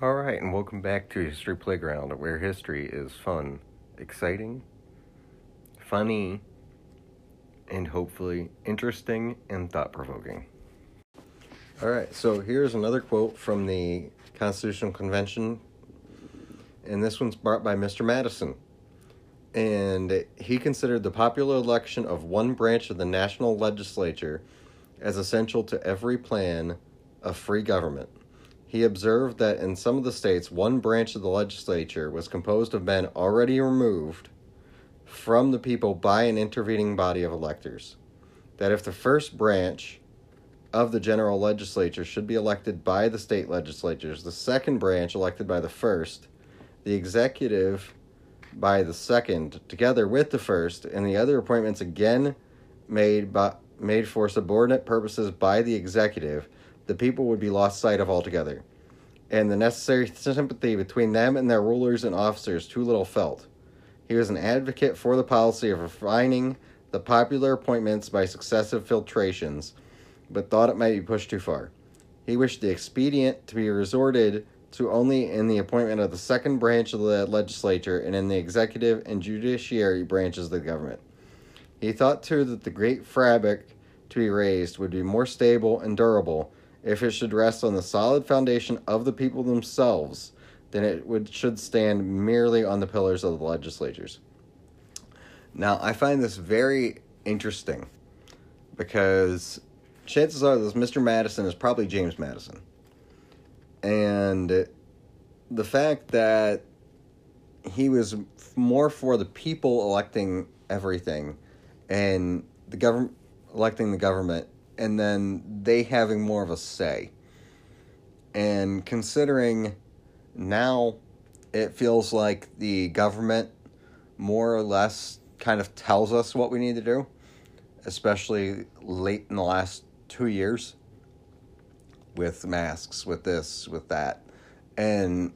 All right, and welcome back to History Playground, where history is fun, exciting, funny, and hopefully interesting and thought provoking. All right, so here's another quote from the Constitutional Convention, and this one's brought by Mr. Madison. And he considered the popular election of one branch of the national legislature as essential to every plan of free government. He observed that in some of the states, one branch of the legislature was composed of men already removed from the people by an intervening body of electors. That if the first branch of the general legislature should be elected by the state legislatures, the second branch elected by the first, the executive by the second, together with the first, and the other appointments again made by made for subordinate purposes by the executive, the people would be lost sight of altogether, and the necessary sympathy between them and their rulers and officers too little felt. He was an advocate for the policy of refining the popular appointments by successive filtrations, but thought it might be pushed too far. He wished the expedient to be resorted to only in the appointment of the second branch of the legislature and in the executive and judiciary branches of the government. He thought too that the great fabric to be raised would be more stable and durable if it should rest on the solid foundation of the people themselves then it would should stand merely on the pillars of the legislatures. Now, I find this very interesting because chances are this Mr. Madison is probably James Madison. And the fact that he was more for the people electing everything and the government electing the government and then they having more of a say. And considering now it feels like the government more or less kind of tells us what we need to do, especially late in the last two years with masks, with this, with that. And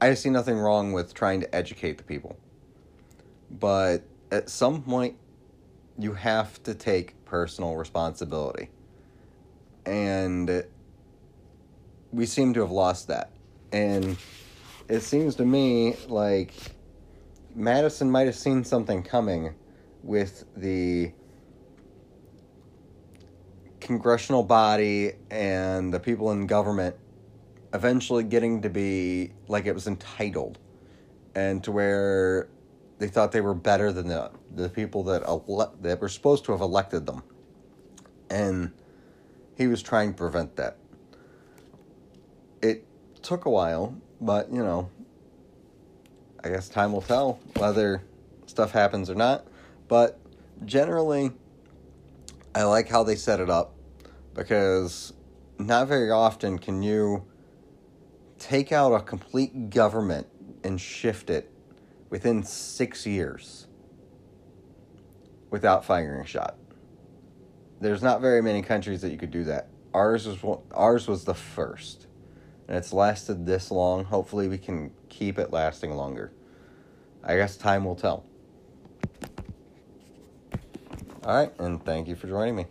I see nothing wrong with trying to educate the people. But at some point, you have to take personal responsibility. And we seem to have lost that. And it seems to me like Madison might have seen something coming with the congressional body and the people in government eventually getting to be like it was entitled and to where they thought they were better than the the people that ele- that were supposed to have elected them and he was trying to prevent that it took a while but you know i guess time will tell whether stuff happens or not but generally i like how they set it up because not very often can you take out a complete government and shift it within six years without firing a shot. There's not very many countries that you could do that. Ours was ours was the first, and it's lasted this long. Hopefully, we can keep it lasting longer. I guess time will tell. All right, and thank you for joining me.